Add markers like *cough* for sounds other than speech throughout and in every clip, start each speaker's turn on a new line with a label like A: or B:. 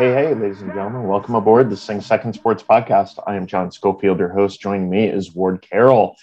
A: Hey, hey, ladies and gentlemen. Welcome aboard the Sing Second Sports Podcast. I am John Schofield, your host. Joining me is Ward Carroll,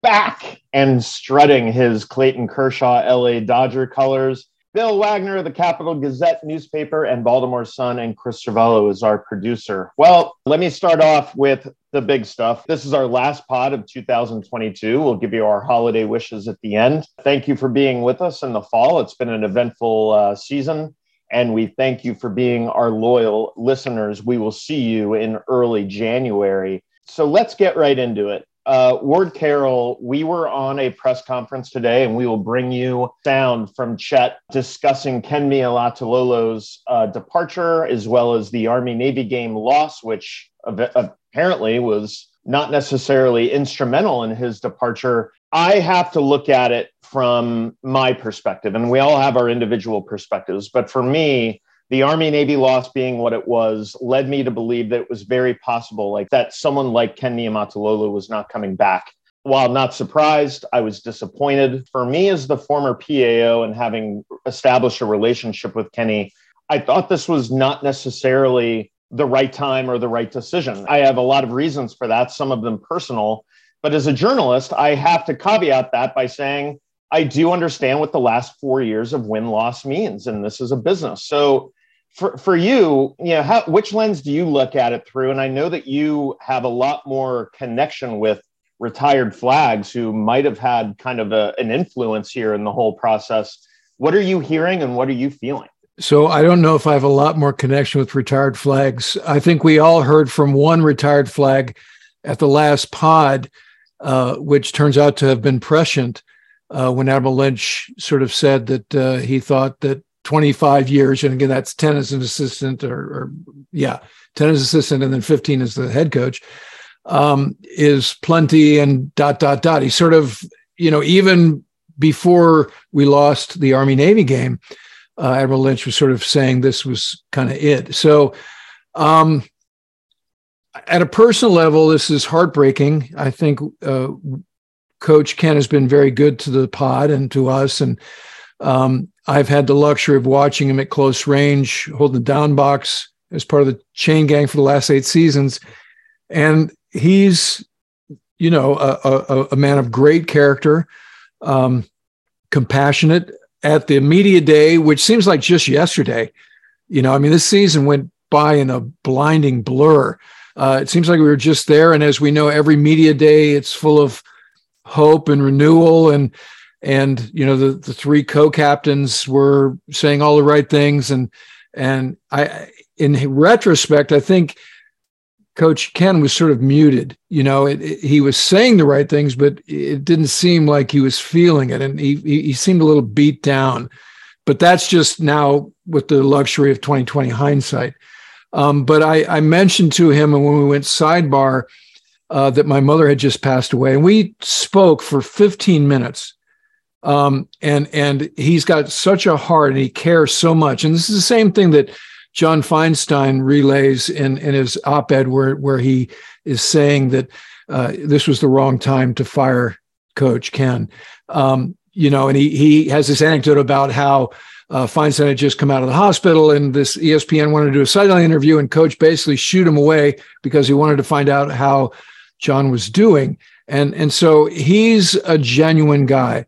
A: back and strutting his Clayton Kershaw LA Dodger colors. Bill Wagner of the Capital Gazette newspaper and Baltimore Sun, and Chris Cervello is our producer. Well, let me start off with the big stuff. This is our last pod of 2022. We'll give you our holiday wishes at the end. Thank you for being with us in the fall. It's been an eventful uh, season and we thank you for being our loyal listeners. We will see you in early January. So let's get right into it. Uh, Ward Carroll, we were on a press conference today, and we will bring you sound from Chet discussing Ken Niumatalolo's uh, departure, as well as the Army Navy game loss, which apparently was not necessarily instrumental in his departure. I have to look at it from my perspective, and we all have our individual perspectives. But for me, the Army Navy loss being what it was led me to believe that it was very possible, like that someone like Ken Niumatalolo was not coming back. While not surprised, I was disappointed. For me, as the former PAO and having established a relationship with Kenny, I thought this was not necessarily the right time or the right decision. I have a lot of reasons for that, some of them personal. But as a journalist, I have to caveat that by saying I do understand what the last four years of win loss means, and this is a business. So for, for you, you know, how, which lens do you look at it through? And I know that you have a lot more connection with retired flags who might have had kind of a, an influence here in the whole process. What are you hearing and what are you feeling?
B: So I don't know if I have a lot more connection with retired flags. I think we all heard from one retired flag at the last pod, uh, which turns out to have been prescient uh, when Admiral Lynch sort of said that uh, he thought that 25 years, and again, that's 10 as an assistant, or, or yeah, 10 as assistant, and then 15 as the head coach, um, is plenty and dot, dot, dot. He sort of, you know, even before we lost the Army Navy game, uh, Admiral Lynch was sort of saying this was kind of it. So, um, at a personal level, this is heartbreaking. I think uh, Coach Ken has been very good to the pod and to us. And um, I've had the luxury of watching him at close range, holding the down box as part of the chain gang for the last eight seasons. And he's, you know, a, a, a man of great character, um, compassionate. At the media day, which seems like just yesterday, you know, I mean, this season went by in a blinding blur. Uh, it seems like we were just there. And as we know, every media day, it's full of hope and renewal and and you know the the three co-captains were saying all the right things and and I in retrospect I think coach Ken was sort of muted you know it, it, he was saying the right things but it didn't seem like he was feeling it and he he seemed a little beat down but that's just now with the luxury of 2020 hindsight um, but I, I mentioned to him and when we went sidebar uh, that my mother had just passed away, and we spoke for 15 minutes. Um, and and he's got such a heart, and he cares so much. And this is the same thing that John Feinstein relays in in his op-ed, where where he is saying that uh, this was the wrong time to fire Coach Ken. Um, you know, and he he has this anecdote about how uh, Feinstein had just come out of the hospital, and this ESPN wanted to do a sideline interview, and Coach basically shoot him away because he wanted to find out how John was doing. And, and so he's a genuine guy.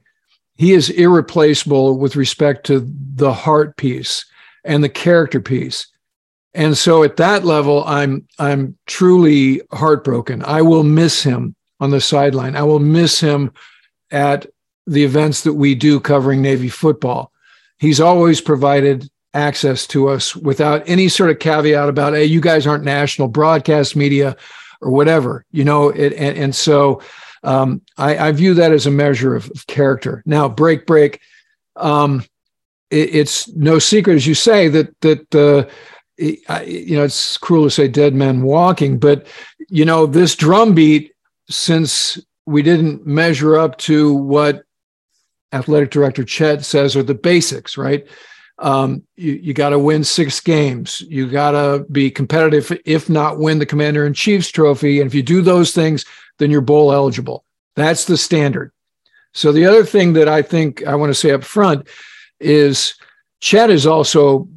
B: He is irreplaceable with respect to the heart piece and the character piece. And so at that level, I'm I'm truly heartbroken. I will miss him on the sideline. I will miss him at the events that we do covering Navy football. He's always provided access to us without any sort of caveat about, hey, you guys aren't national broadcast media or whatever, you know, it, and, and so Um, I, I, view that as a measure of, of character. Now, break, break. Um, it's no secret, as you say, that that uh, you know it's cruel to say dead men walking, but you know this drumbeat since we didn't measure up to what athletic director Chet says are the basics, right? Um, you you got to win six games. You got to be competitive, if not win the Commander in Chief's trophy. And if you do those things, then you're bowl eligible. That's the standard. So the other thing that I think I want to say up front is Chet has also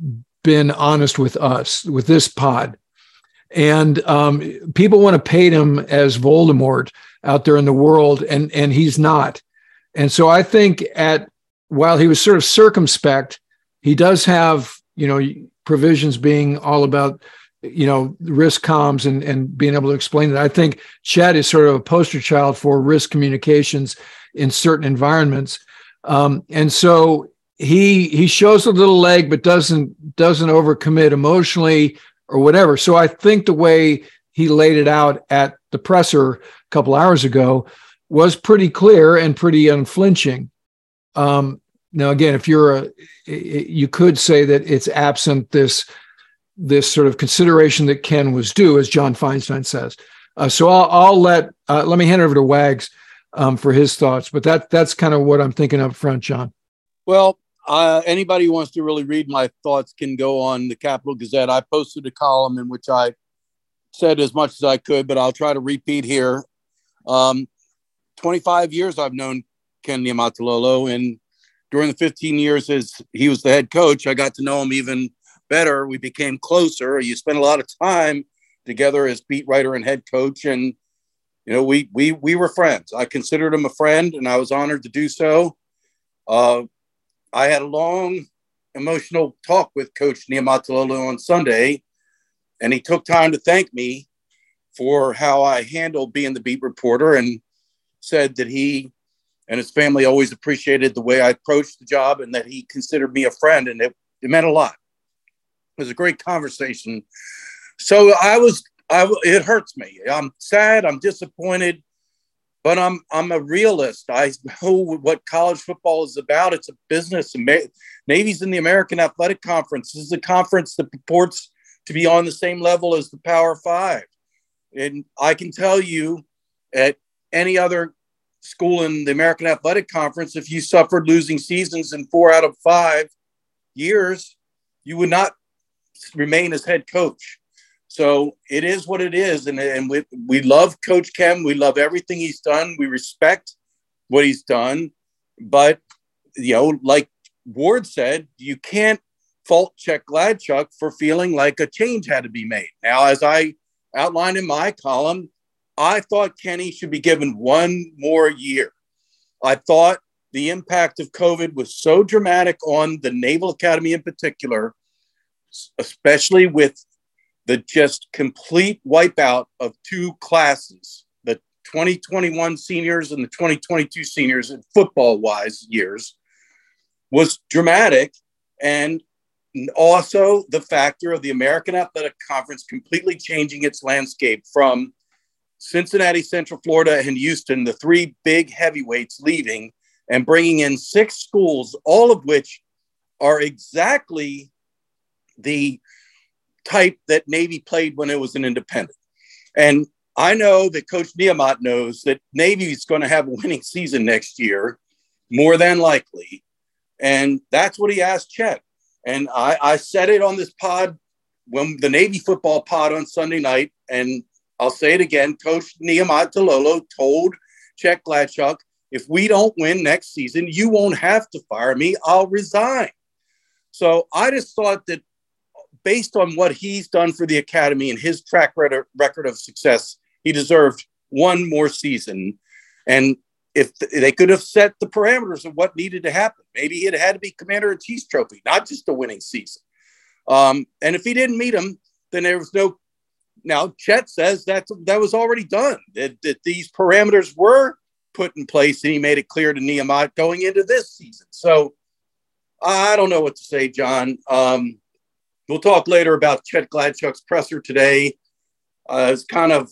B: been honest with us with this pod, and um, people want to paint him as Voldemort out there in the world, and and he's not. And so I think at while he was sort of circumspect, he does have you know provisions being all about you know risk comms and and being able to explain it. I think Chet is sort of a poster child for risk communications in certain environments, um, and so he he shows a little leg but doesn't doesn't overcommit emotionally or whatever. So I think the way he laid it out at the presser a couple hours ago was pretty clear and pretty unflinching. Um, now, again, if you're a, you could say that it's absent this this sort of consideration that Ken was due, as John Feinstein says. Uh, so I'll, I'll let uh, let me hand it over to Wags um, for his thoughts, but that that's kind of what I'm thinking up front, John.
C: Well, uh, anybody who wants to really read my thoughts can go on the Capital Gazette. I posted a column in which I said as much as I could, but I'll try to repeat here. Um, 25 years I've known Ken Niumatalolo, and during the 15 years as he was the head coach, I got to know him even better. We became closer. You spent a lot of time together as beat writer and head coach, and you know we we we were friends. I considered him a friend, and I was honored to do so. Uh, I had a long emotional talk with Coach Niumatalolo on Sunday, and he took time to thank me for how I handled being the beat reporter and said that he and his family always appreciated the way I approached the job and that he considered me a friend, and it, it meant a lot. It was a great conversation. So I was, I, it hurts me. I'm sad. I'm disappointed, but I'm, I'm a realist. I know what college football is about. It's a business. Navy's in the American Athletic Conference. This is a conference that purports to be on the same level as the Power Five. And I can tell you at any other school in the American Athletic Conference, if you suffered losing seasons in four out of five years, you would not remain as head coach. So it is what it is. And, and we, we love Coach Ken. We love everything he's done. We respect what he's done. But, you know, like Ward said, you can't fault Chet Gladchuk for feeling like a change had to be made. Now, as I outlined in my column, I thought Kenny should be given one more year. I thought the impact of COVID was so dramatic on the Naval Academy in particular, especially with the just complete wipeout of two classes, the 2021 seniors and the 2022 seniors in football wise years, was dramatic. And also the factor of the American Athletic Conference completely changing its landscape from Cincinnati, Central Florida, and Houston, the three big heavyweights leaving and bringing in six schools, all of which are exactly the type that Navy played when it was an independent. And I know that Coach Niumat knows that Navy is going to have a winning season next year, more than likely. And that's what he asked Chet. And I, I said it on this pod when the Navy football pod on Sunday night. And I'll say it again. Coach Niumatalolo told Chet Gladchuk, if we don't win next season, you won't have to fire me. I'll resign. So I just thought that based on what he's done for the academy and his track record of success, he deserved one more season. And if they could have set the parameters of what needed to happen, maybe it had to be Commander in Chief's trophy, not just a winning season. Um, and if he didn't meet him, then there was no now, Chet says that that was already done, that, that these parameters were put in place, and he made it clear to Niumat going into this season. So I don't know what to say, John. Um, we'll talk later about Chet Gladchuk's presser today. Uh, it's kind of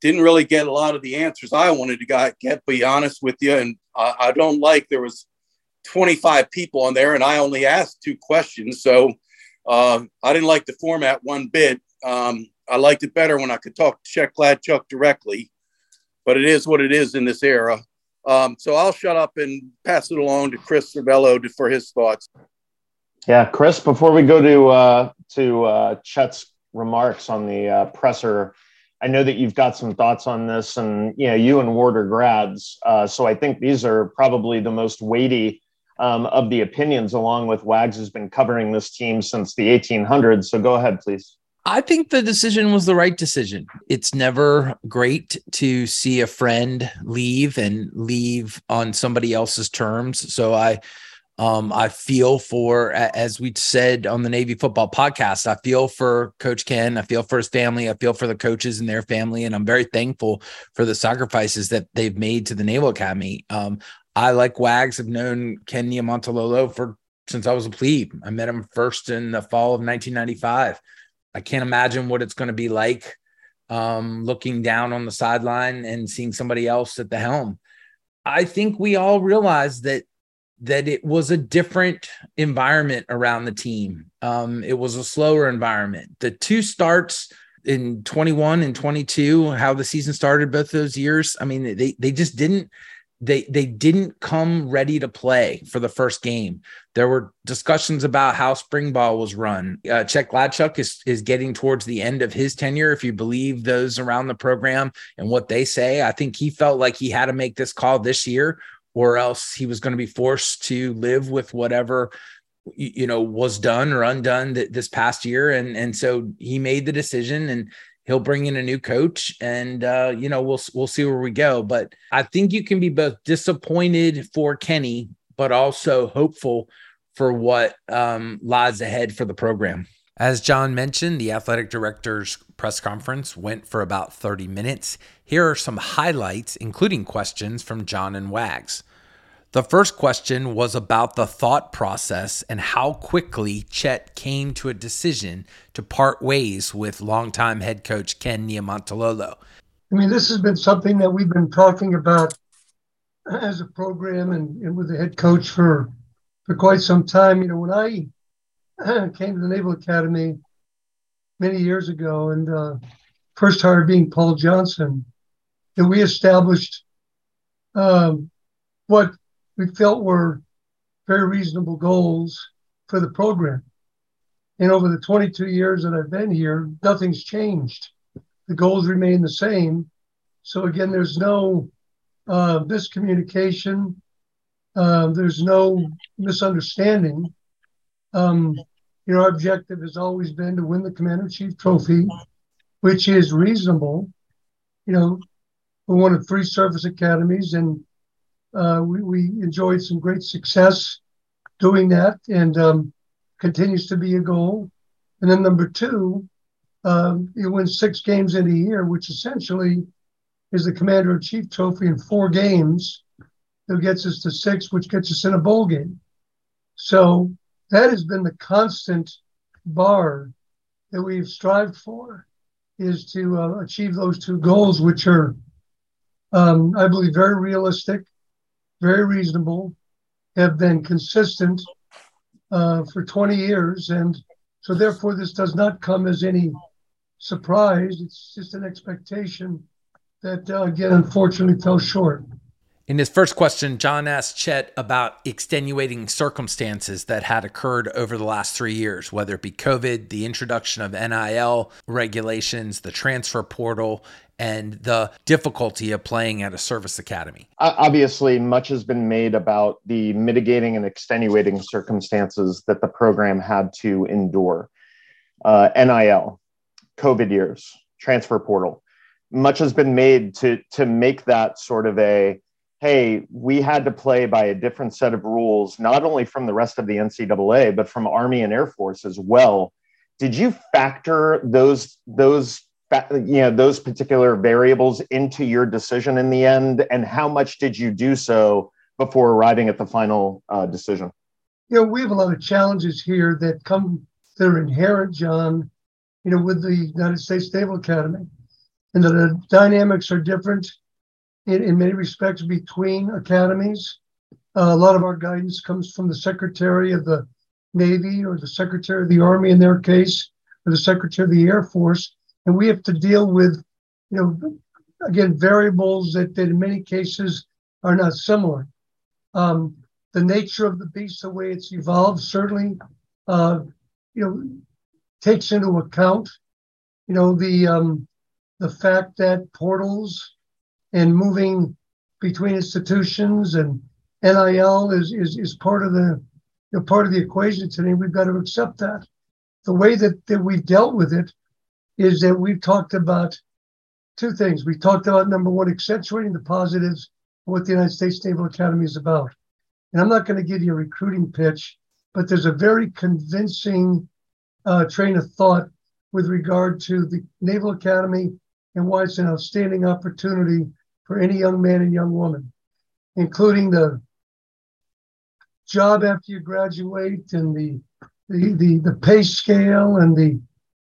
C: didn't really get a lot of the answers I wanted to get. Be honest with you, and I, I don't like there was 25 people on there, and I only asked two questions, so uh, I didn't like the format one bit. Um, I liked it better when I could talk to Chet Gladchuk directly, but it is what it is in this era. Um, so I'll shut up and pass it along to Chris Cervello for his thoughts.
A: Yeah, Chris. Before we go to uh, to uh, Chet's remarks on the uh, presser, I know that you've got some thoughts on this, and you know you and Ward are grads, uh, so I think these are probably the most weighty um, of the opinions. Along with Wags has been covering this team since the 1800s. So go ahead, please.
D: I think the decision was the right decision. It's never great to see a friend leave and leave on somebody else's terms. So I um, I feel for, as we said on the Navy football podcast, I feel for Coach Ken. I feel for his family. I feel for the coaches and their family. And I'm very thankful for the sacrifices that they've made to the Naval Academy. Um, I, like Wags, have known Ken Niumatalolo for since I was a plebe. I met him first in the fall of 1995. I can't imagine what it's going to be like um, looking down on the sideline and seeing somebody else at the helm. I think we all realize that that it was a different environment around the team. Um, it was a slower environment. The two starts in 21 and 22, how the season started both those years. I mean, they they just didn't they they didn't come ready to play for the first game. There were discussions about how spring ball was run. Uh, Chet Gladchuk is is getting towards the end of his tenure, if you believe those around the program and what they say. I think he felt like he had to make this call this year, or else he was going to be forced to live with whatever you know was done or undone th- this past year. And and so he made the decision and he'll bring in a new coach and uh, you know we'll we'll see where we go. But i think you can be both disappointed for kenny but also hopeful for what um, lies ahead for the program as John mentioned, the athletic director's press conference went for about 30 minutes. Here are some highlights, including questions from John and Wags. The first question was about the thought process and how quickly Chet came to a decision to part ways with longtime head coach Ken Niumatalolo.
E: I mean, this has been something that we've been talking about as a program and, and with the head coach for for quite some time. You know, when I *laughs* came to the Naval Academy many years ago and uh, first hired being Paul Johnson, that we established um, what we felt were very reasonable goals for the program. And over the 22 years that I've been here, nothing's changed. The goals remain the same. So again, there's no uh, miscommunication. Uh, there's no misunderstanding. Um, you know, our objective has always been to win the Commander in Chief Trophy, which is reasonable. You know, we're one of three service academies, and uh, we, we enjoyed some great success doing that and um, continues to be a goal. And then number two, um, you win six games in a year, which essentially is the commander in chief trophy in four games that gets us to six, which gets us in a bowl game. So that has been the constant bar that we've strived for is to uh, achieve those two goals, which are, um, I believe, very realistic very reasonable, have been consistent uh, for 20 years. And so, therefore, this does not come as any surprise. It's just an expectation that, uh, again, unfortunately fell short.
D: In his first question, John asked Chet about extenuating circumstances that had occurred over the last three years, whether it be COVID, the introduction of NIL regulations, the transfer portal, and the difficulty of playing at a service academy.
A: Obviously, much has been made about the mitigating and extenuating circumstances that the program had to endure. Uh, NIL, COVID years, transfer portal. Much has been made to to make that sort of a hey, we had to play by a different set of rules, not only from the rest of the NCAA, but from Army and Air Force as well. Did you factor those those you know those particular variables into your decision in the end, and how much did you do so before arriving at the final uh, decision?
E: You know, we have a lot of challenges here that come that are inherent, John. You know, with the United States Naval Academy, and the dynamics are different in, in many respects between academies. Uh, a lot of our guidance comes from the Secretary of the Navy or the Secretary of the Army in their case, or the Secretary of the Air Force. And we have to deal with, you know, again, variables that, that in many cases are not similar. Um, the nature of the beast, the way it's evolved, certainly, uh, you know, takes into account, you know, the um, the fact that portals and moving between institutions and NIL is is, is part of the you know, part of the equation today. We've got to accept that. The way that, that we've dealt with it is that we've talked about two things. We talked about number one, accentuating the positives of what the United States Naval Academy is about. And I'm not going to give you a recruiting pitch, but there's a very convincing uh, train of thought with regard to the Naval Academy and why it's an outstanding opportunity for any young man and young woman, including the job after you graduate and the the the, the pay scale and the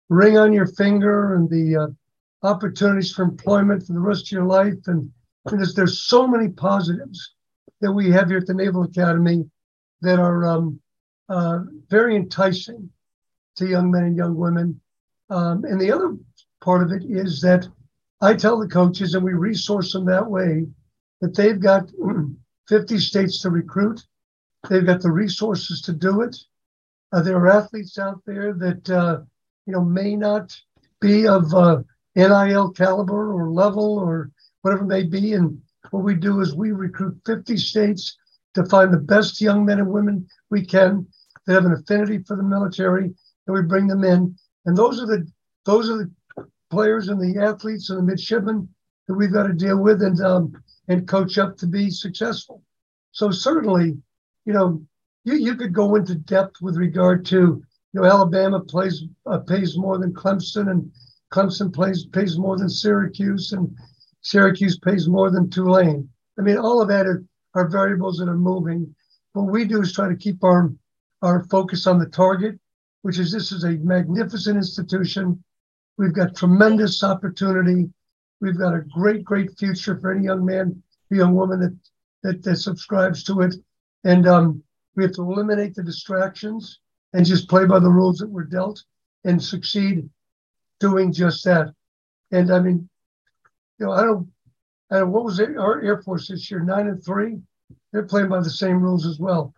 E: ring on your finger and the uh, opportunities for employment for the rest of your life and, and there's, there's so many positives that we have here at the Naval Academy that are um, uh, very enticing to young men and young women. Um, and the other part of it is that I tell the coaches, and we resource them that way, that they've got *clears throat* 50 states to recruit. They've got the resources to do it. Uh, there are athletes out there that uh, you know may not be of uh, NIL caliber or level or whatever it may be. And what we do is we recruit 50 states to find the best young men and women we can that have an affinity for the military, and we bring them in. And those are the those are the players and the athletes and the midshipmen that we've got to deal with and um, and coach up to be successful. So certainly, you know, you, you could go into depth with regard to you know Alabama plays uh, pays more than Clemson and Clemson plays pays more than Syracuse and Syracuse pays more than Tulane. I mean, all of that are, are variables that are moving. What we do is try to keep our our focus on the target, which is this is a magnificent institution We've got tremendous opportunity. We've got a great, great future for any young man, young woman that that, that subscribes to it. And um, we have to eliminate the distractions and just play by the rules that we're dealt and succeed doing just that. And I mean, you know, I don't, I don't. What was it? Our Air Force this year, nine and three. They're playing by the same rules as well.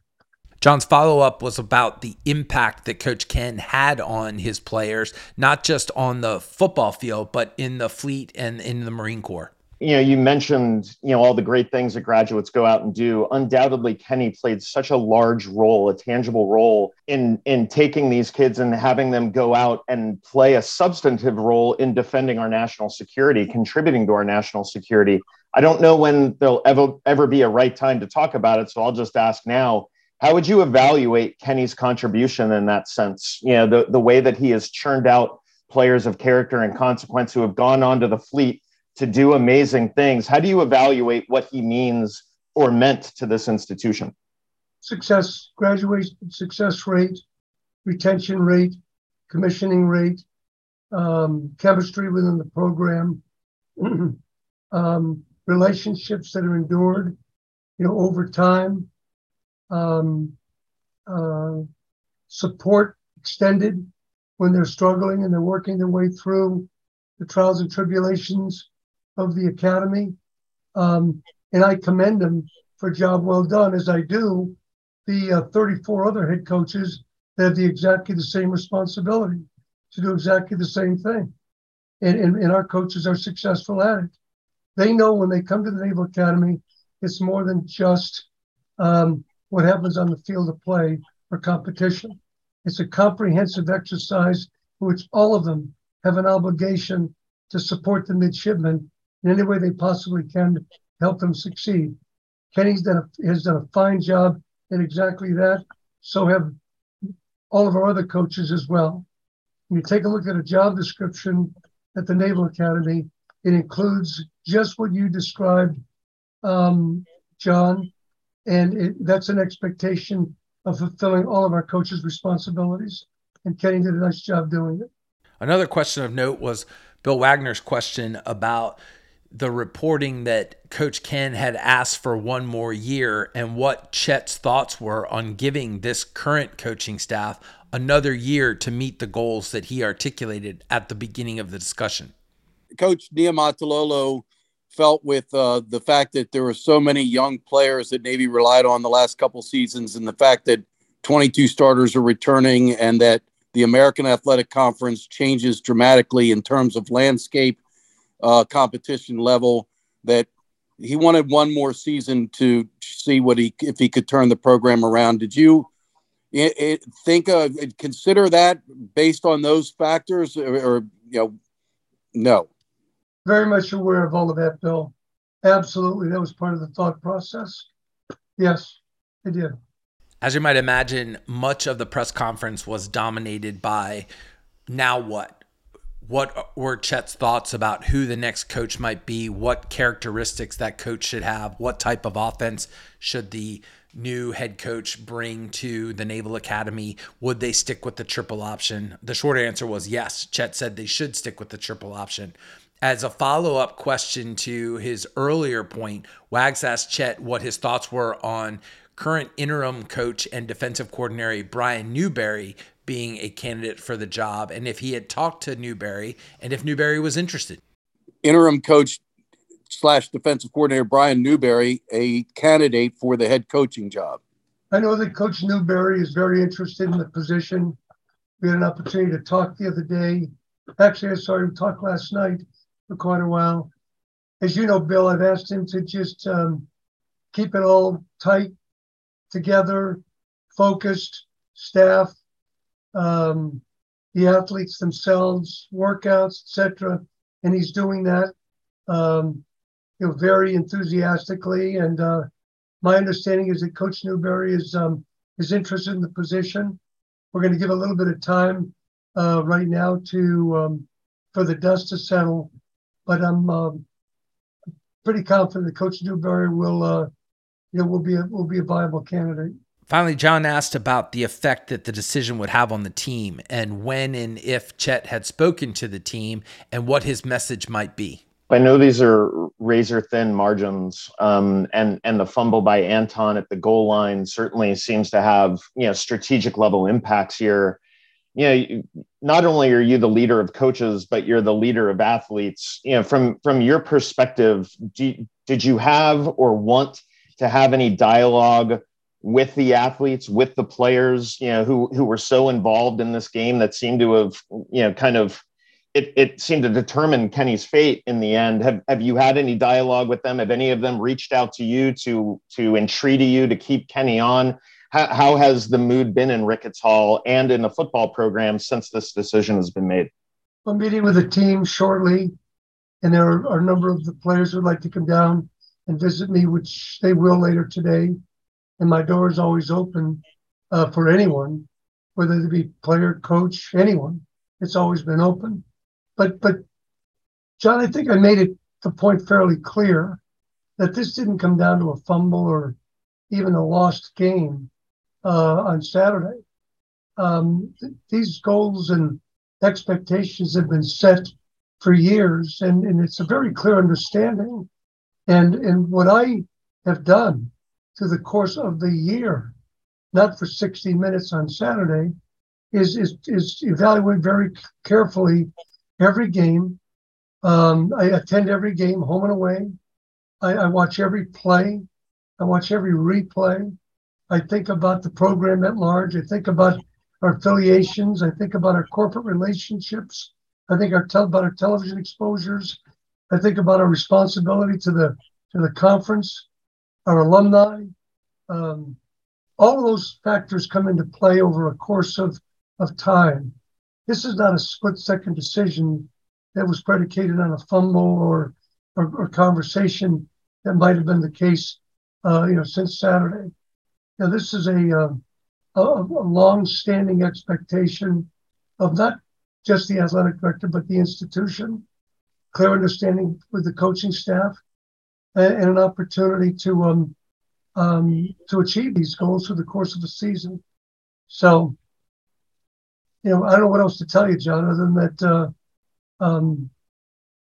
D: John's follow up was about the impact that Coach Ken had on his players, not just on the football field, but in the fleet and in the Marine Corps.
A: You know, you mentioned, you know, all the great things that graduates go out and do. Undoubtedly, Kenny played such a large role, a tangible role in in taking these kids and having them go out and play a substantive role in defending our national security, contributing to our national security. I don't know when there'll ever ever be a right time to talk about it, so I'll just ask now how would you evaluate Kenny's contribution in that sense? You know, the, the way that he has churned out players of character and consequence who have gone onto the fleet to do amazing things. How do you evaluate what he means or meant to this institution?
E: Success, graduation success rate, retention rate, commissioning rate, um, chemistry within the program, *clears throat* um, relationships that are endured, you know, over time, um, uh, support extended when they're struggling and they're working their way through the trials and tribulations of the academy. Um, and I commend them for a job well done, as I do the uh, 34 other head coaches that have the exactly the same responsibility to do exactly the same thing. And, and, and our coaches are successful at it. They know when they come to the Naval Academy, it's more than just um, what happens on the field of play or competition. It's a comprehensive exercise in which all of them have an obligation to support the midshipmen in any way they possibly can to help them succeed. Kenny's done a, has done a fine job in exactly that. So have all of our other coaches as well. When you take a look at a job description at the Naval Academy, it includes just what you described, um, John, and it, that's an expectation of fulfilling all of our coaches' responsibilities. And Kenny did a nice job doing it.
D: Another question of note was Bill Wagner's question about the reporting that Coach Ken had asked for one more year and what Chet's thoughts were on giving this current coaching staff another year to meet the goals that he articulated at the beginning of the discussion.
C: Coach Niumatalolo felt with uh, the fact that there were so many young players that Navy relied on the last couple seasons and the fact that 22 starters are returning and that the American Athletic Conference changes dramatically in terms of landscape uh, competition level that he wanted one more season to see what he if he could turn the program around. Did you it, it, think of consider that based on those factors, or, or you know, no?
E: Very much aware of all of that, Bill. Absolutely, that was part of the thought process. Yes, I did.
D: As you might imagine, much of the press conference was dominated by now what? what were Chet's thoughts about who the next coach might be, what characteristics that coach should have, what type of offense should the new head coach bring to the Naval Academy? Would they stick with the triple option? The short answer was yes. Chet said they should stick with the triple option. As a follow up question to his earlier point, Wags asked Chet what his thoughts were on current interim coach and defensive coordinator Brian Newberry being a candidate for the job and if he had talked to Newberry and if Newberry was interested.
C: Interim coach slash defensive coordinator Brian Newberry, a candidate for the head coaching job.
E: I know that Coach Newberry is very interested in the position. We had an opportunity to talk the other day. Actually, I saw him talk last night for quite a while. As you know, Bill, I've asked him to just um, keep it all tight, together, focused, staff, um, the athletes themselves, workouts, etc. And he's doing that, um, you know, very enthusiastically. And uh, my understanding is that Coach Newberry is um, is interested in the position. We're going to give a little bit of time uh, right now to um, for the dust to settle, but I'm um, pretty confident that Coach Newberry will, uh, you know, will be a, will be a viable candidate.
D: Finally, John asked about the effect that the decision would have on the team and when and if Chet had spoken to the team and what his message might be.
A: I know these are razor thin margins, um, and and the fumble by Anton at the goal line certainly seems to have you know strategic level impacts here. You know, not only are you the leader of coaches, but you're the leader of athletes. You know, from from your perspective, do, did you have or want to have any dialogue with the athletes, with the players, you know, who who were so involved in this game that seemed to have, you know, kind of it, it seemed to determine Kenny's fate in the end. Have have you had any dialogue with them? Have any of them reached out to you to to entreat you to keep Kenny on? How, how has the mood been in Ricketts Hall and in the football program since this decision has been made?
E: I'm meeting with the team shortly, and there are, are a number of the players would like to come down and visit me, which they will later today and my door is always open uh, for anyone, whether it be player, coach, anyone. It's always been open. But but John, I think I made it the point fairly clear that this didn't come down to a fumble or even a lost game uh, on Saturday. Um, th- these goals and expectations have been set for years, and, and it's a very clear understanding. And and what I have done through the course of the year, not for 60 minutes on Saturday, is is, is evaluate very carefully every game. Um, I attend every game, home and away. I, I watch every play. I watch every replay. I think about the program at large. I think about our affiliations. I think about our corporate relationships. I think our about our television exposures. I think about our responsibility to the to the conference our alumni. Um, all of those factors come into play over a course of, of time. This is not a split second decision that was predicated on a fumble or, or, or conversation that might have been the case, uh, you know, since Saturday. Now, this is a, uh, a, a long-standing expectation of not just the athletic director, but the institution, clear understanding with the coaching staff, and, and an opportunity to um, um, to achieve these goals through the course of the season. So, you know, I don't know what else to tell you, John, other than that uh, um,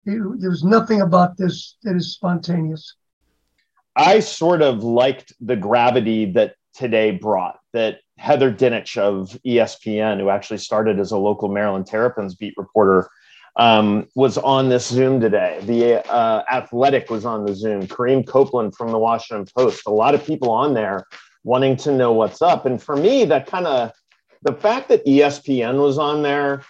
E: there's nothing about this that is spontaneous.
A: I sort of liked the gravity that today brought. That Heather Dinich of ESPN, who actually started as a local Maryland Terrapins beat reporter, um, was on this Zoom today. The uh, Athletic was on the Zoom. Kareem Copeland from the Washington Post. A lot of people on there wanting to know what's up. And for me, that kind of the fact that ESPN was on there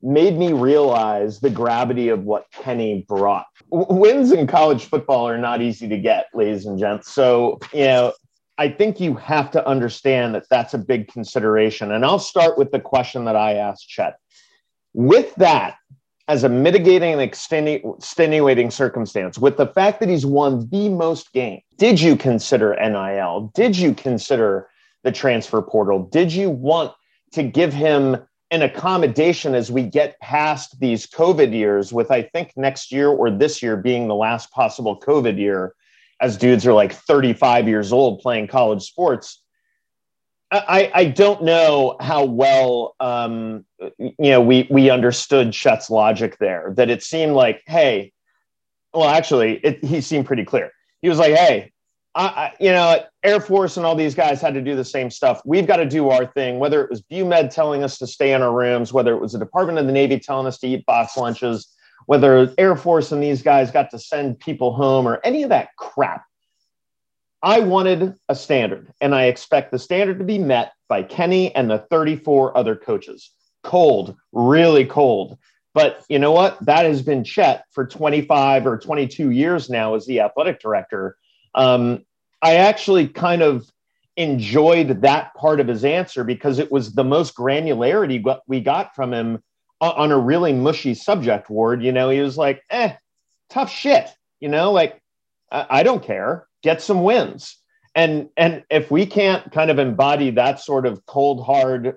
A: made me realize the gravity of what Kenny brought. W- wins in college football are not easy to get, ladies and gents. So, you know, I think you have to understand that that's a big consideration. And I'll start with the question that I asked Chet. With that, as a mitigating and extenuating circumstance, with the fact that he's won the most games, did you consider NIL? Did you consider the transfer portal? Did you want to give him an accommodation as we get past these COVID years, with I think next year or this year being the last possible COVID year, as dudes are like 35 years old playing college sports. I, I don't know how well um, you know we we understood Chet's logic there. That it seemed like, hey, well, actually, it, he seemed pretty clear. He was like, hey, I, I, you know, Air Force and all these guys had to do the same stuff. We've got to do our thing, whether it was BuMed telling us to stay in our rooms, whether it was the Department of the Navy telling us to eat box lunches, whether Air Force and these guys got to send people home or any of that crap. I wanted a standard, and I expect the standard to be met by Kenny and the 34 other coaches. Cold, really cold. But you know what? That has been Chet for 25 or 22 years now as the athletic director. Um, I actually kind of enjoyed that part of his answer because it was the most granularity we got from him on a really mushy subject ward. You know, he was like, eh, tough shit. You know, like, I don't care. Get some wins. And and if we can't kind of embody that sort of cold hard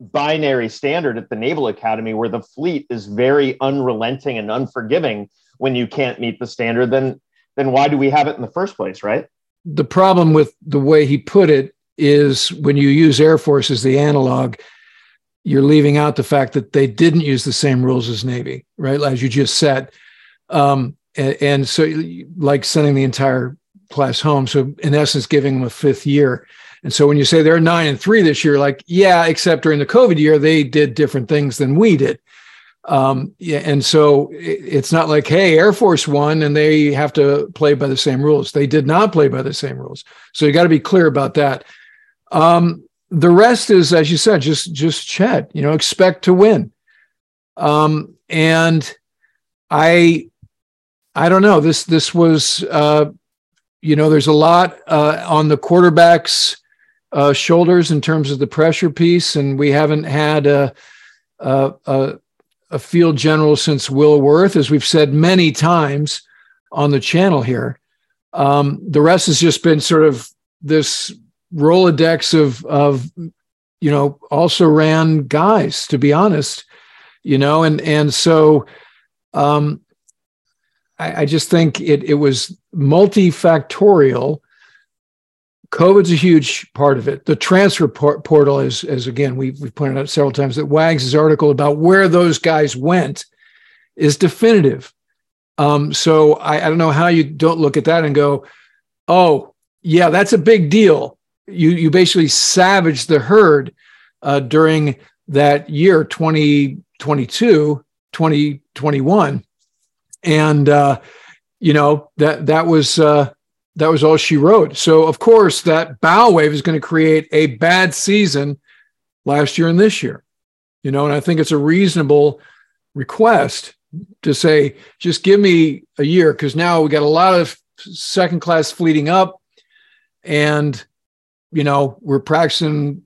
A: binary standard at the Naval Academy where the fleet is very unrelenting and unforgiving when you can't meet the standard, then then why do we have it in the first place, right?
B: The problem with the way he put it is when you use Air Force as the analog, you're leaving out the fact that they didn't use the same rules as Navy, right? As you just said. Um, and, and, so, like sending the entire class home. So, in essence, giving them a fifth year. And so, when you say they're nine and three this year, like, yeah, except during the COVID year, they did different things than we did. Um, yeah, and so it's not like, hey, Air Force won, and they have to play by the same rules. They did not play by the same rules. So you got to be clear about that. Um, the rest is, as you said, just just chat. You know, expect to win. Um, and I, I don't know. This this was, uh, you know, there's a lot uh, on the quarterback's uh, shoulders in terms of the pressure piece, and we haven't had a, a, a a field general since Will Worth, as we've said many times on the channel here. Um, the rest has just been sort of this Rolodex of of you know also ran guys, to be honest, you know, and and so um, I, I just think it it was multifactorial COVID's a huge part of it. The transfer portal is, as again, we've, we've pointed out several times that Wags' article about where those guys went is definitive. Um, so I, I don't know how you don't look at that and go, oh, yeah, that's a big deal. You, you basically savaged the herd uh, during that year, 2022, 2021. And, uh, you know, that, that was, uh, that was all she wrote. So, of course, that bow wave is going to create a bad season last year and this year. You know, and I think it's a reasonable request to say, just give me a year because now we got a lot of second class fleeting up and, you know, we're practicing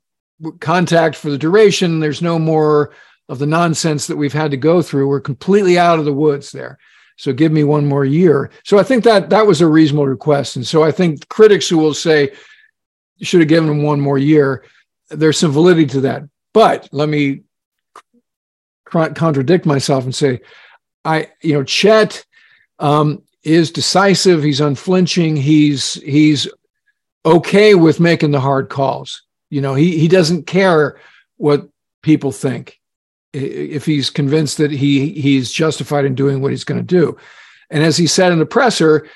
B: contact for the duration. There's no more of the nonsense that we've had to go through. We're completely out of the woods there. So give me one more year. So I think that that was a reasonable request. And so I think critics who will say should have given him one more year, there's some validity to that. But let me contradict myself and say, I, you know, Chet um, is decisive. He's unflinching. He's he's okay with making the hard calls. You know, he he doesn't care what people think. if he's convinced that he he's justified in doing what he's going to do. And as he said in the presser,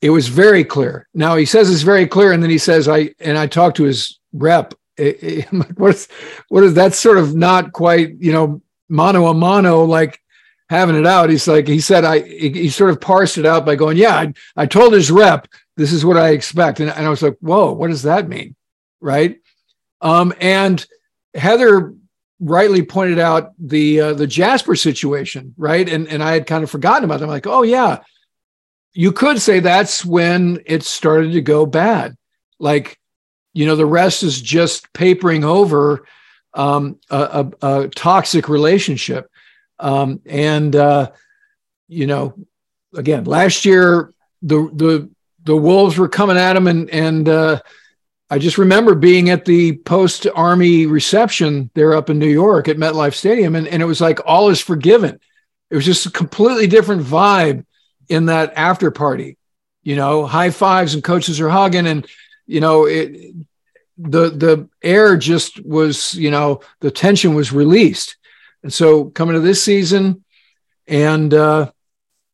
B: it was very clear. Now he says it's very clear, and then he says, "I and I talked to his rep." *laughs* what is what is that? Sort of not quite, you know, mano a mano, like having it out. He's like he said, I he sort of parsed it out by going, "Yeah, I, I told his rep this is what I expect," and, and I was like, "Whoa, what does that mean?" Right? Um, and Heather rightly pointed out the uh, the Jasper situation, right? And and I had kind of forgotten about them. I'm like, oh yeah, you could say that's when it started to go bad. Like, you know, the rest is just papering over um, a, a, a, toxic relationship. Um, and uh, you know, again, last year the the the wolves were coming at him, and and uh, I just remember being at the post army reception there up in New York at MetLife Stadium, and, and it was like all is forgiven. It was just a completely different vibe in that after party. You know, high fives and coaches are hugging, and you know, it, the the air just was, you know, the tension was released. And so coming to this season, and uh,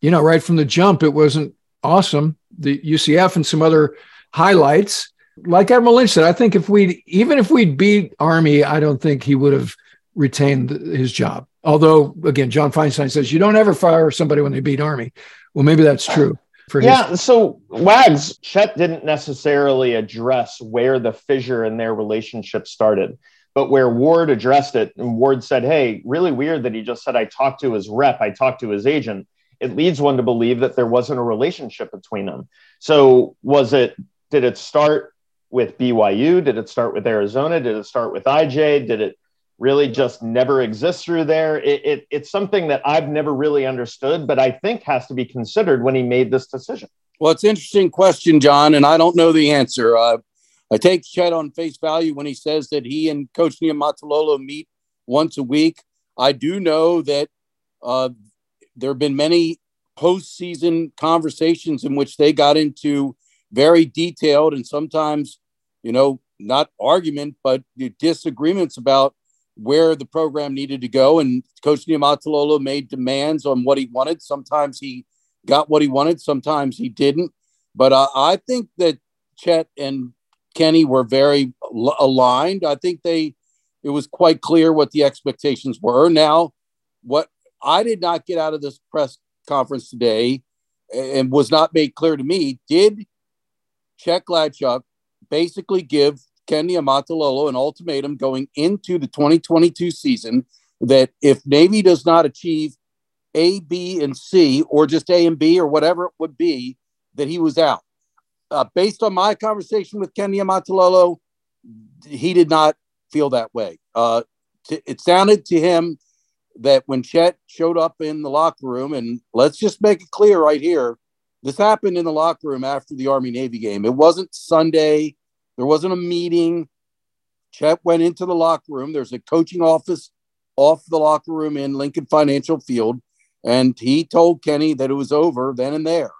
B: you know, right from the jump, it wasn't awesome. The UCF and some other highlights like Admiral Lynch said, I think if we even if we'd beat Army, I don't think he would have retained his job. Although, again, John Feinstein says you don't ever fire somebody when they beat Army. Well, maybe that's true.
A: For yeah, his- so Wags Chet didn't necessarily address where the fissure in their relationship started, but where Ward addressed it, and Ward said, "Hey, really weird that he just said I talked to his rep, I talked to his agent." It leads one to believe that there wasn't a relationship between them. So, was it? Did it start with BYU? Did it start with Arizona? Did it start with IJ? Did it really just never exist through there? It, it, it's something that I've never really understood, but I think has to be considered when he made this decision.
C: Well, it's an interesting question, John, and I don't know the answer. Uh, I take Chet on face value when he says that he and Coach Niumatalolo meet once a week. I do know that uh, there have been many postseason conversations in which they got into very detailed and sometimes you know, not argument, but disagreements about where the program needed to go. And Coach Niumatalolo made demands on what he wanted. Sometimes he got what he wanted, sometimes he didn't. But uh, I think that Chet and Kenny were very aligned. I think they, it was quite clear what the expectations were. Now, what I did not get out of this press conference today and was not made clear to me did Chet Gladchuk basically give Ken Niumatalolo an ultimatum going into the 2022 season that if Navy does not achieve A, B, and C, or just A and B, or whatever it would be, that he was out. Uh, based on my conversation with Ken Niumatalolo, he did not feel that way. Uh, t- it sounded to him that when Chet showed up in the locker room, and let's just make it clear right here, this happened in the locker room after the Army Navy game. It wasn't Sunday. There wasn't a meeting. Chet went into the locker room. There's a coaching office off the locker room in Lincoln Financial Field. And he told Kenny that it was over then and there.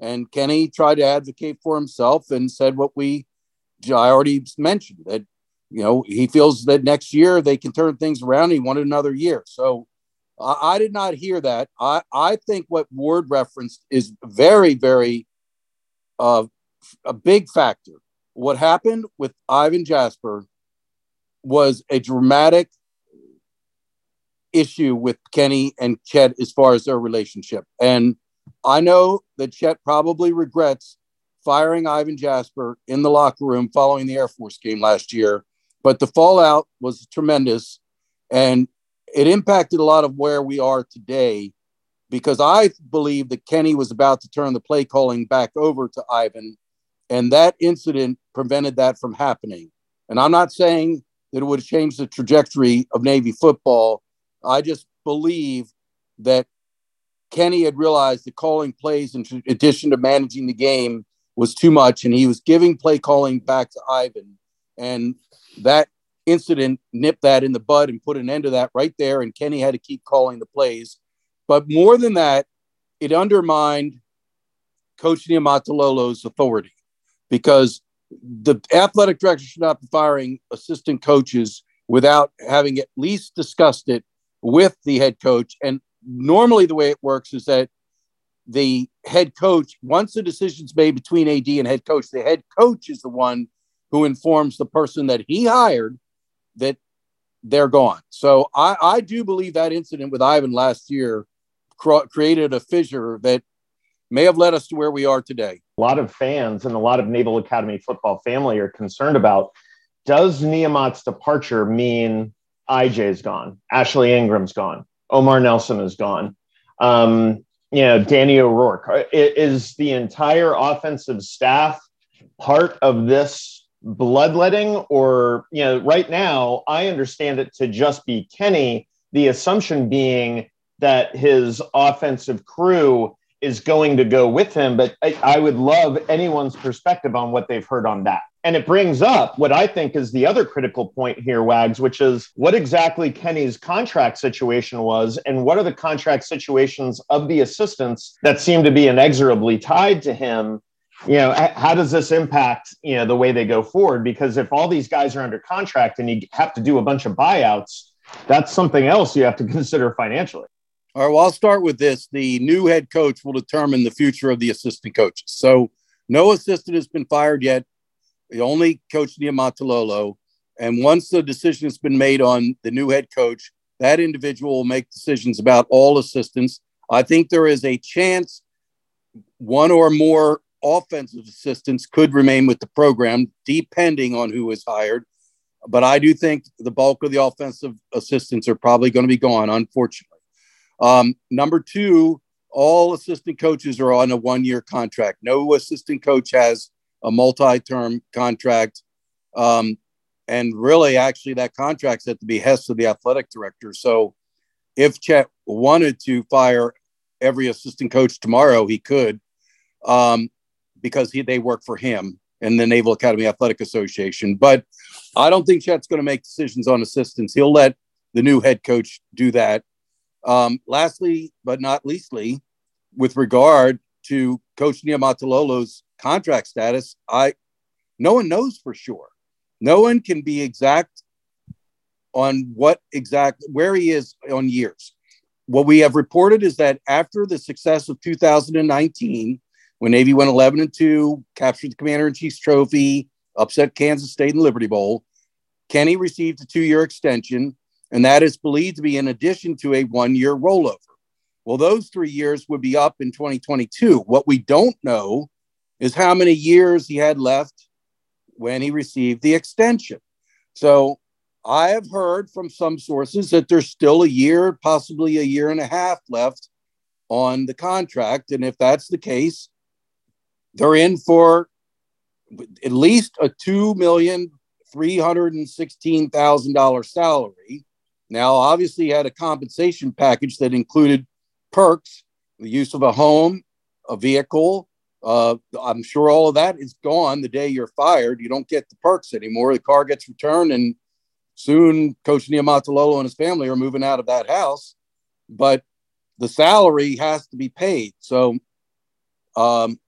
C: And Kenny tried to advocate for himself and said what we I already mentioned that you know he feels that next year they can turn things around. He wanted another year. So I, I did not hear that. I, I think what Ward referenced is very, very uh, a big factor. What happened with Ivan Jasper was a dramatic issue with Kenny and Chet as far as their relationship. And I know that Chet probably regrets firing Ivan Jasper in the locker room following the Air Force game last year, but the fallout was tremendous. And it impacted a lot of where we are today because I believe that Kenny was about to turn the play calling back over to Ivan, and that incident prevented that from happening. And I'm not saying that it would have changed the trajectory of Navy football. I just believe that Kenny had realized that calling plays in addition to managing the game was too much, and he was giving play calling back to Ivan. And that incident nipped that in the bud and put an end to that right there. And Kenny had to keep calling the plays. But more than that, it undermined Coach Niumatalolo's authority because the athletic director should not be firing assistant coaches without having at least discussed it with the head coach. And normally, the way it works is that the head coach, once the decision's made between AD and head coach, the head coach is the one who informs the person that he hired that they're gone. So I, I do believe that incident with Ivan last year cr- created a fissure that may have led us to where we are today.
A: A lot of fans and a lot of Naval Academy football family are concerned about does Niumat's departure mean IJ's gone, Ashley Ingram's gone, Omar Nelson is gone, um, you know, Danny O'Rourke? Is the entire offensive staff part of this bloodletting? Or, you know, right now, I understand it to just be Kenny, the assumption being that his offensive crew is going to go with him. But I, I, would love anyone's perspective on what they've heard on that. And it brings up what I think is the other critical point here, Wags, which is what exactly Kenny's contract situation was, and what are the contract situations of the assistants that seem to be inexorably tied to him. You know, how does this impact you know the way they go forward? Because if all these guys are under contract and you have to do a bunch of buyouts, that's something else you have to *laughs* consider financially.
C: All right. Well, I'll start with this. The new head coach will determine the future of the assistant coaches. So, no assistant has been fired yet. The only coach Niumatalolo. And once the decision has been made on the new head coach, that individual will make decisions about all assistants. I think there is a chance one or more offensive assistants could remain with the program, depending on who is hired. But I do think the bulk of the offensive assistants are probably going to be gone, unfortunately. Um, number two, all assistant coaches are on a one year contract. No assistant coach has a multi term contract. Um, and really, actually, that contract's at the behest of the athletic director. So if Chet wanted to fire every assistant coach tomorrow, he could um, because he, they work for him and the Naval Academy Athletic Association. But I don't think Chet's going to make decisions on assistants. He'll let the new head coach do that. Um, lastly, but not leastly, with regard to Coach Niumatalolo's contract status, I no one knows for sure. No one can be exact on what exact where he is on years. What we have reported is that after the success of 2019, when Navy went 11 and 2, captured the Commander in Chief's trophy, upset Kansas State in Liberty Bowl, Kenny received a two year extension and that is believed to be in addition to a one year rollover. Well, those three years would be up in 2022. What we don't know is how many years he had left when he received the extension. So I have heard from some sources that there's still a year, possibly a year and a half left on the contract. And if that's the case, they're in for at least a two million three hundred and sixteen thousand dollar salary now, obviously, had a compensation package that included perks, the use of a home, a vehicle. Uh, I'm sure all of that is gone the day you're fired. You don't get the perks anymore. The car gets returned, and soon Coach Niumatalolo and his family are moving out of that house. But the salary has to be paid. So um,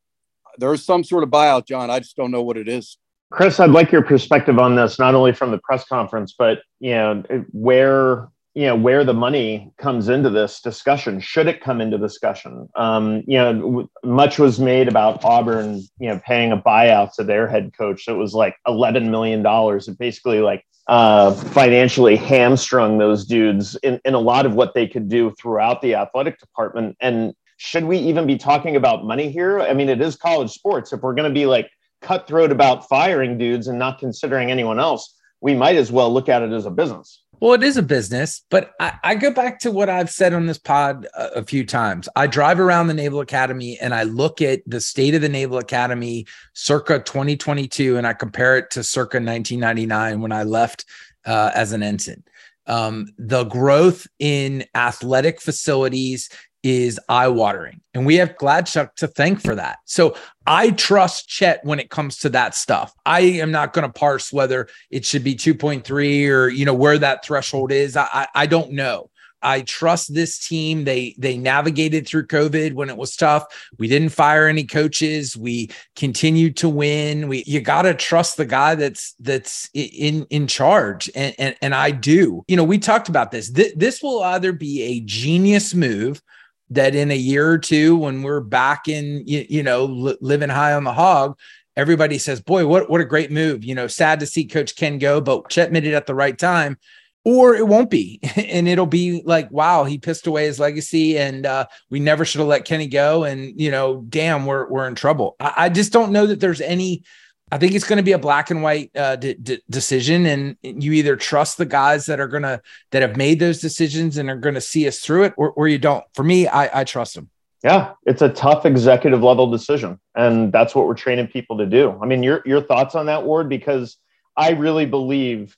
C: there's some sort of buyout, John. I just don't know what it is.
A: Chris, I'd like your perspective on this, not only from the press conference, but you know where you know where the money comes into this discussion. Should it come into discussion? Um, you know, much was made about Auburn, you know, paying a buyout to their head coach. that was like eleven million dollars. It basically like uh, financially hamstrung those dudes in, in a lot of what they could do throughout the athletic department. And should we even be talking about money here? I mean, it is college sports. If we're going to be like cutthroat about firing dudes and not considering anyone else, we might as well look at it as a business.
D: Well, it is a business, but I, I go back to what I've said on this pod a, a, few times. I drive around the Naval Academy and I look at the state of the Naval Academy circa 2022 and I compare it to circa 1999 when I left uh, as an ensign. Um, the growth in athletic facilities is eye watering. And we have Gladchuk to thank for that. So I trust Chet when it comes to that stuff. I am not going to parse whether it should be 2.3 or, you know, where that threshold is. I, I don't know. I trust this team. They they navigated through COVID when it was tough. We didn't fire any coaches. We continued to win. We you got to trust the guy that's that's in in charge, and, and and I do. You know, we talked about this. Th- this will either be a genius move that in a year or two, when we're back in you, you know li- living high on the hog, everybody says, "Boy, what what a great move!" You know, sad to see Coach Ken go, but Chet made it at the right time. Or it won't be, *laughs* and it'll be like, "Wow, he pissed away his legacy, and uh, we never should have let Kenny go." And you know, damn, we're we're in trouble. I, I just don't know that there's any. I think it's going to be a black and white uh, d- d- decision, and you either trust the guys that are gonna that have made those decisions and are going to see us through it, or, or you don't. For me, I, I trust them.
A: Yeah, it's a tough executive level decision, and that's what we're training people to do. I mean, your your thoughts on that, Ward? Because I really believe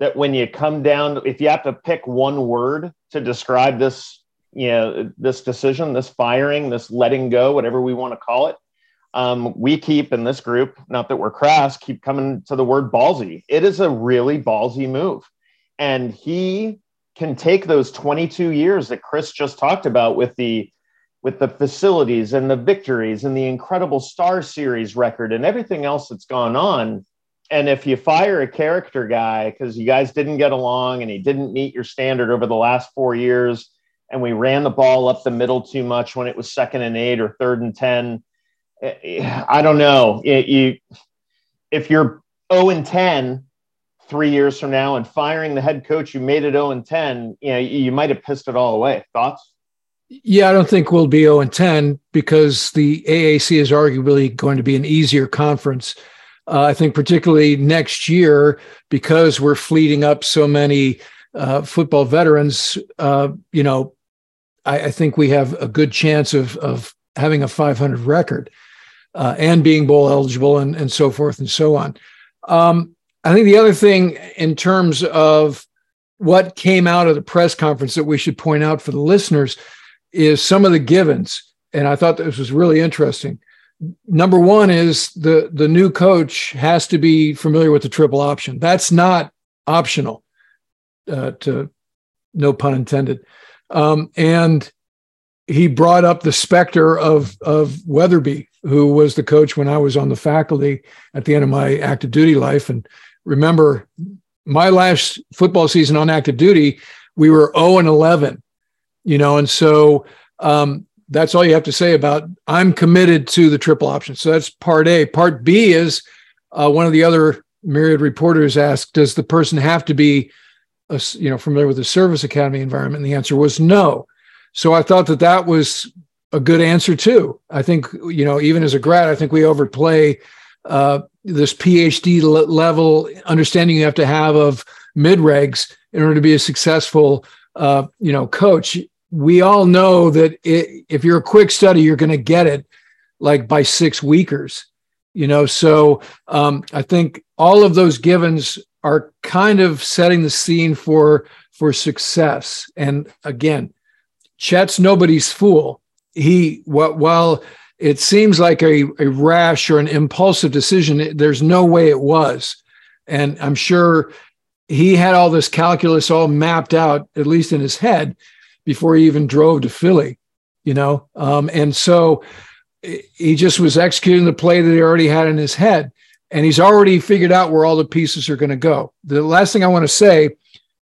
A: that when you come down, if you have to pick one word to describe this, you know, this decision, this firing, this letting go, whatever we want to call it, um, we keep in this group, not that we're crass, keep coming to the word ballsy. It is a really ballsy move, and he can take those 22 years that Chris just talked about with the with the facilities and the victories and the incredible Star Series record and everything else that's gone on. And if you fire a character guy because you guys didn't get along and he didn't meet your standard over the last four years, and we ran the ball up the middle too much when it was second and eight or third and 10, eh, I don't know. It, you, if you're 0 and 10 three years from now and firing the head coach you made it 0 and 10, you know, you might have pissed it all away. Thoughts?
B: Yeah, I don't think we'll be 0 and 10 because the AAC is arguably going to be an easier conference. Uh, I think, particularly next year, because we're fleeting up so many uh, football veterans, uh, you know, I, I, think we have a good chance of, of having a 500 record uh, and being bowl eligible and, and so forth and so on. Um, I think the other thing in terms of what came out of the press conference that we should point out for the listeners is some of the givens. And I thought this was really interesting. Number one is the, the new coach has to be familiar with the triple option. That's not optional, uh, to no pun intended. Um, and he brought up the specter of, of Weatherbie, who was the coach when I was on the faculty at the end of my active duty life. And remember, my last football season on active duty, we were 0 and 11 you know, and so um, that's all you have to say about I'm committed to the triple option. So that's part A. Part B is uh, one of the other myriad reporters asked, does the person have to be, a, you know, familiar with the service academy environment? And the answer was no. So I thought that that was a good answer too. I think, you know, even as a grad, I think we overplay uh, this PhD level understanding you have to have of mid regs in order to be a successful, uh, you know, coach we all know that it, if you're a quick study, you're going to get it like by six weekers, you know. So um, I think all of those givens are kind of setting the scene for for success. And again, Chet's nobody's fool. He while it seems like a, a rash or an impulsive decision, there's no way it was. And I'm sure he had all this calculus all mapped out, at least in his head before he even drove to Philly, you know? Um, and so he just was executing the play that he already had in his head. And he's already figured out where all the pieces are going to go. The last thing I want to say,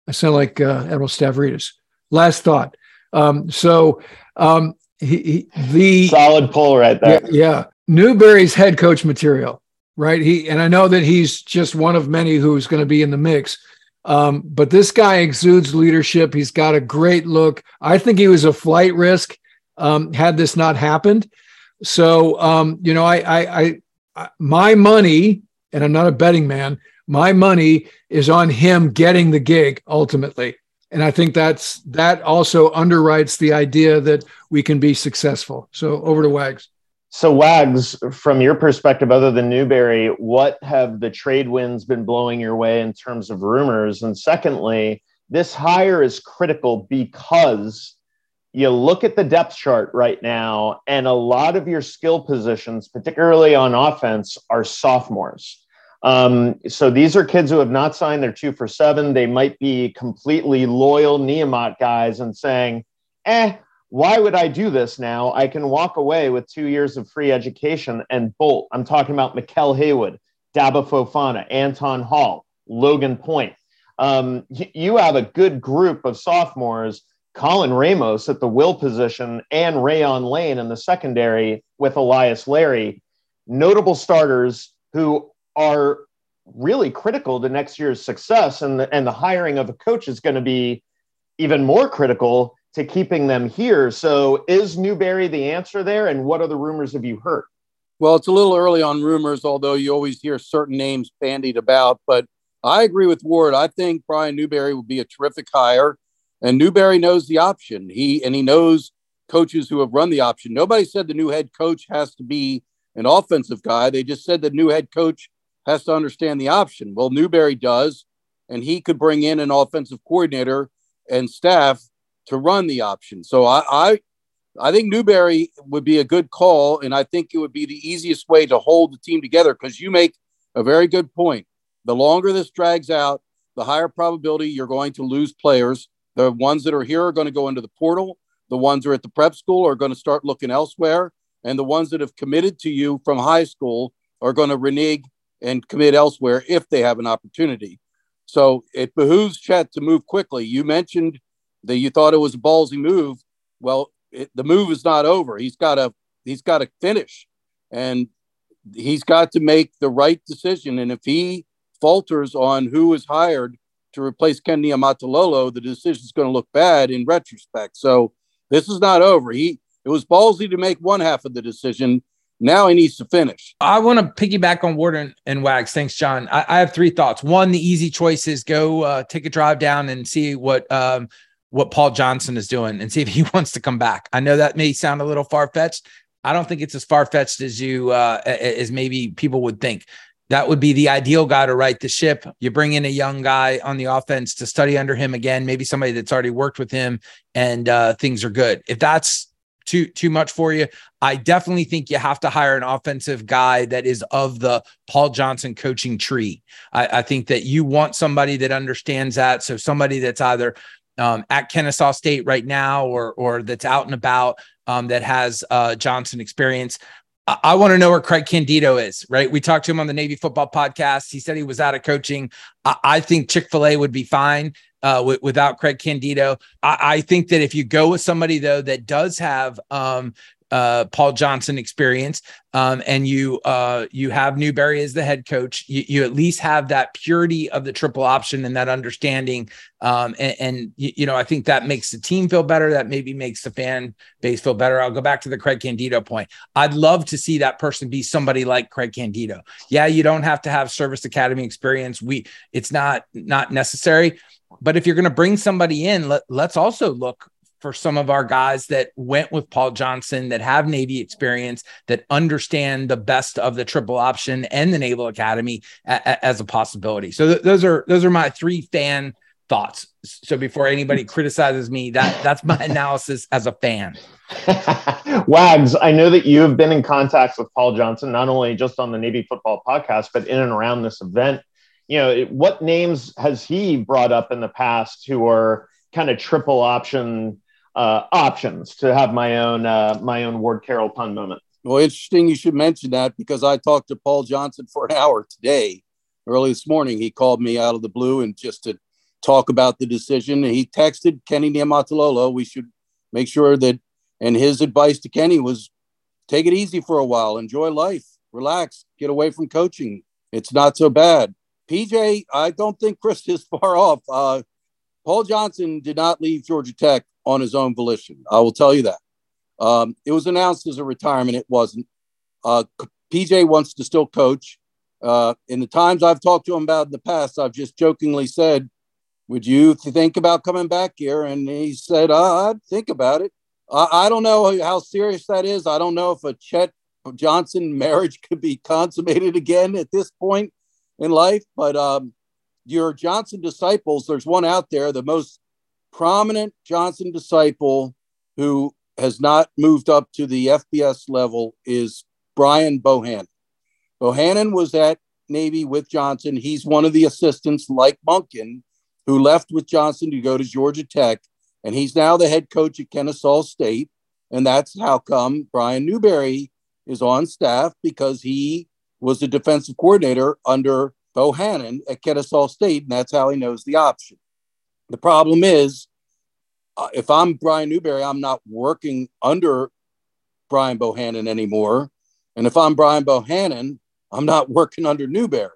B: I sound like uh, Admiral Stavridis. Last thought. Um, so um, he, he, the
A: solid pull right there.
B: Yeah, yeah, Newberry's head coach material, right? He and I know that he's just one of many who's going to be in the mix. Um, but this guy exudes leadership. He's got a great look. I think he was a flight risk um, had this not happened. So, um, you know, I, I, I, my money, and I'm not a betting man, my money is on him getting the gig ultimately. And I think that's that also underwrites the idea that we can be successful. So over to Wags.
A: So, Wags, from your perspective, other than Newberry, what have the trade winds been blowing your way in terms of rumors? And secondly, this hire is critical because you look at the depth chart right now, and a lot of your skill positions, particularly on offense, are sophomores. Um, so these are kids who have not signed their two for seven. They might be completely loyal Niumat guys and saying, eh, why would I do this now? I can walk away with two years of free education and bolt. I'm talking about Maquel Haywood, Daba Fofana, Anton Hall, Logan Point. Um, you have a good group of sophomores, Colin Ramos at the will position and Rayuan Lane in the secondary with Elias Larry, notable starters who are really critical to next year's success. And the, and the hiring of a coach is going to be even more critical to keeping them here. So is Newberry the answer there? And what other rumors have you heard?
C: Well, it's a little early on rumors, although you always hear certain names bandied about. But I agree with Ward. I think Brian Newberry would be a terrific hire. And Newberry knows the option. He and he knows coaches who have run the option. Nobody said the new head coach has to be an offensive guy. They just said the new head coach has to understand the option. Well, Newberry does, and he could bring in an offensive coordinator and staff to run the option. So I, I, I think Newberry would be a good call, and I think it would be the easiest way to hold the team together because you make a very good point. The longer this drags out, the higher probability you're going to lose players. The ones that are here are going to go into the portal. The ones that are at the prep school are going to start looking elsewhere. And the ones that have committed to you from high school are going to renege and commit elsewhere if they have an opportunity. So it behooves Chet to move quickly. You mentioned that you thought it was a ballsy move. Well, it, the move is not over. He's got to he's got to finish, and he's got to make the right decision. And if he falters on who is hired to replace Ken Niumatalolo, the decision is going to look bad in retrospect. So this is not over. He it was ballsy to make one half of the decision. Now he needs to finish.
D: I want to piggyback on Warden and Wags. Thanks, John. I, I, have three thoughts. One, the easy choice is go uh, take a drive down and see what um, what Paul Johnson is doing and see if he *laughs* wants to come back. I know that may sound a little far fetched. I don't think it's as far fetched as you uh, as maybe people would think. That would be the ideal guy to right the ship. You bring in a young guy on the offense to study under him again, maybe somebody that's already worked with him, and uh, things are good. If that's too too much for you, I definitely think you have to hire an offensive guy that is of the Paul Johnson coaching tree. I, I think that you want somebody that understands that. So somebody that's either um, at Kennesaw State right now or or that's out and about um, that has uh, Johnson experience. I, want to know where Craig Candeto is, right? We talked to him on the Navy football podcast. He said he was out of coaching. I, I think Chick fil A would be fine uh, w- without Craig Candeto. I, I, think that if you go with somebody, though, that does have um, uh, Paul Johnson experience, um, and you uh, you have Newberry as the head coach, you, you, at least have that purity of the triple option and that understanding. Um, and, and you, you, know, I think that makes the team feel better. That maybe makes the fan base feel better. I'll go back to the Craig Candeto point. I'd love to see that person be somebody like Craig Candeto. Yeah, you don't have to have service academy experience. We it's not not necessary. But if you're going to bring somebody in, let, let's also look for some of our guys that went with Paul Johnson, that have Navy experience, that understand the best of the triple option and the Naval Academy a, a, as a possibility. So th- those are those are my three fan thoughts. So before anybody *laughs* criticizes me, that that's my analysis as a fan. *laughs*
A: Wags, I know that you have been in contact with Paul Johnson, not only just on the Navy football podcast, but in and around this event. You know, what names has he brought up in the past who are kind of triple option uh, options to have my own uh, my own Ward Carroll pun moment.
C: Well, interesting you should mention that because I talked to Paul Johnson for an hour today. Early this morning, he called me out of the blue and just to talk about the decision. He texted Kenny Niumatalolo. We should make sure that, and his advice to Kenny was take it easy for a while, enjoy life, relax, get away from coaching. It's not so bad. PJ, I don't think Chris is *laughs* far off. Uh, Paul Johnson did not leave Georgia Tech on his own volition. I will tell you that. Um, it was announced as a retirement. It wasn't. Uh, PJ wants to still coach. Uh, in the times I've talked to him about in the past, I've just jokingly said, "Would you think about coming back here?" And he said, uh, "I'd think about it." I, I don't know how serious that is. I don't know if a Chet Johnson marriage could be consummated again at this point in life. But um, your Johnson disciples, there's one out there, the most prominent Johnson disciple who has not moved up to the FBS level is Brian Bohannon. Bohannon was at Navy with Johnson. He's one of the assistants, like Monken, who left with Johnson to go to Georgia Tech, and he's now the head coach at Kennesaw State. And that's how come Brian Newberry is on staff because he was the defensive coordinator under Bo Bohannon at Kennesaw State, and that's how he knows the option. The problem is, uh, if I'm Brian Newberry, I'm not working under Brian Bohannon anymore. And if I'm Brian Bohannon, I'm not *laughs* working under Newberry.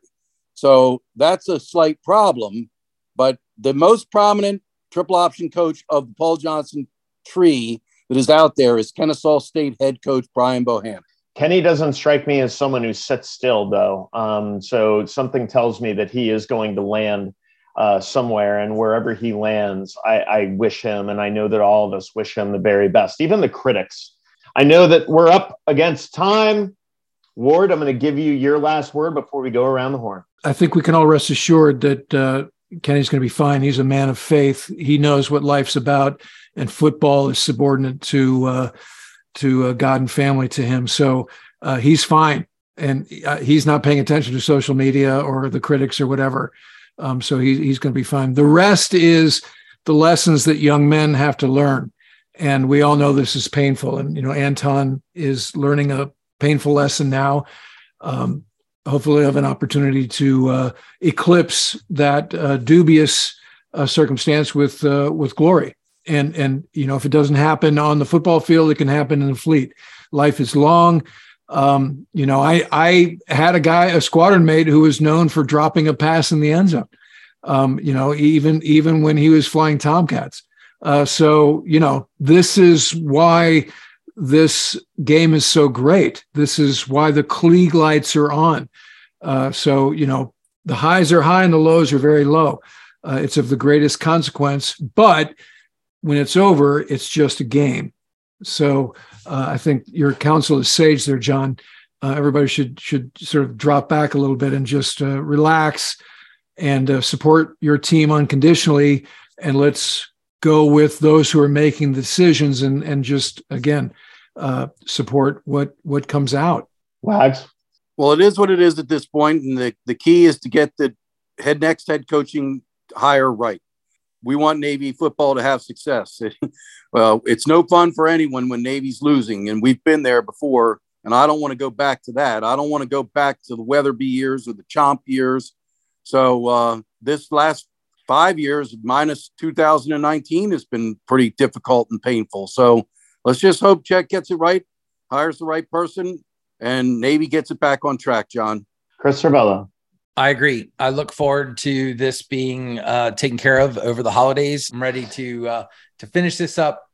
C: So that's a slight problem. But the most prominent triple option coach of the Paul Johnson tree that is out there is Kennesaw State head coach Brian Bohannon.
A: Kenny doesn't strike me as someone who sits still, though. Um, so something tells me that he is going to land uh, somewhere, and wherever he lands, I, I wish him, and I know that all of us wish him the very best, even the critics. I know that we're up against time. Ward, I'm going to give you your last word before we go around the horn.
B: I think we can all rest assured that uh, Kenny's going to be fine. He's a man of faith. He knows what life's about, and football is subordinate to uh, to uh, God and family to him. So uh, he's fine, and uh, he's not paying attention to social media or the critics or whatever. Um, so he, he's going to be fine. The rest is the lessons that young men have to learn, and we all know this is painful. And you know, Anton is learning a painful lesson now. Um, hopefully, have an opportunity to uh, eclipse that uh, dubious uh, circumstance with with glory. And and you know, if it doesn't happen on the football field, it can happen in the fleet. Life is long. Um, you know, I I had a guy, a squadron mate, who was known for dropping a pass in the end zone. Um, you know, even even when he was flying Tomcats. Uh, so you know, this is why this game is so great. This is why the Klieg lights are on. Uh, so, you know, the highs are high and the lows are very low. Uh, it's of the greatest consequence, but when it's over, it's just a game. So uh, I think your counsel is sage there, John. Uh, everybody should should sort of drop back a little bit and just uh, relax and uh, support your team unconditionally. And let's go with those who are making the decisions and and just again uh, support what what comes out.
A: Wags.
C: Well, it is what it is at this point, and the, the key is to get the head next head coaching hire right. We want Navy football to have success. *laughs* well, it's no fun for anyone when Navy's losing, and we've been there before. And I don't want to go back to that. I don't want to go back to the Weatherbie years or the Chaump years. So uh, this last five years, minus 2019, has been pretty difficult and painful. So let's just hope Chet gets it right, hires the right person, and Navy gets it back on track, John.
A: Chris Cervello.
D: I agree. I look forward to this being uh, taken care of over the holidays. I'm ready to uh, to finish this up,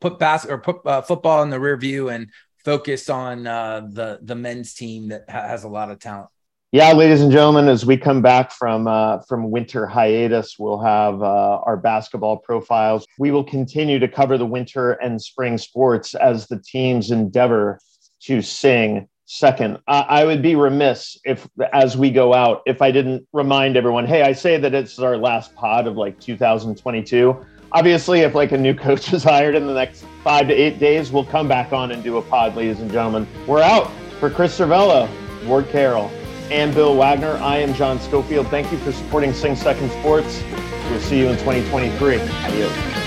D: put bas- or put uh, football in the rear view, and focus on uh, the the men's team that ha- has a lot of talent.
A: Yeah, ladies and gentlemen, as we come back from uh, from winter hiatus, we'll have uh, our basketball profiles. We will continue to cover the winter and spring sports as the teams endeavor to sing second. I, I would be remiss if, as we go out, if I didn't remind everyone, hey, I say that it's our last pod of like 2022. Obviously, if like a new *laughs* coach is hired in the next five to eight days, we'll come back on and do a pod, ladies and gentlemen. We're out for Chris Cervello, Ward Carroll and Bill Wagner. I am John Schofield. Thank you for supporting Sing Second Sports. We'll see you in 2023. Adios.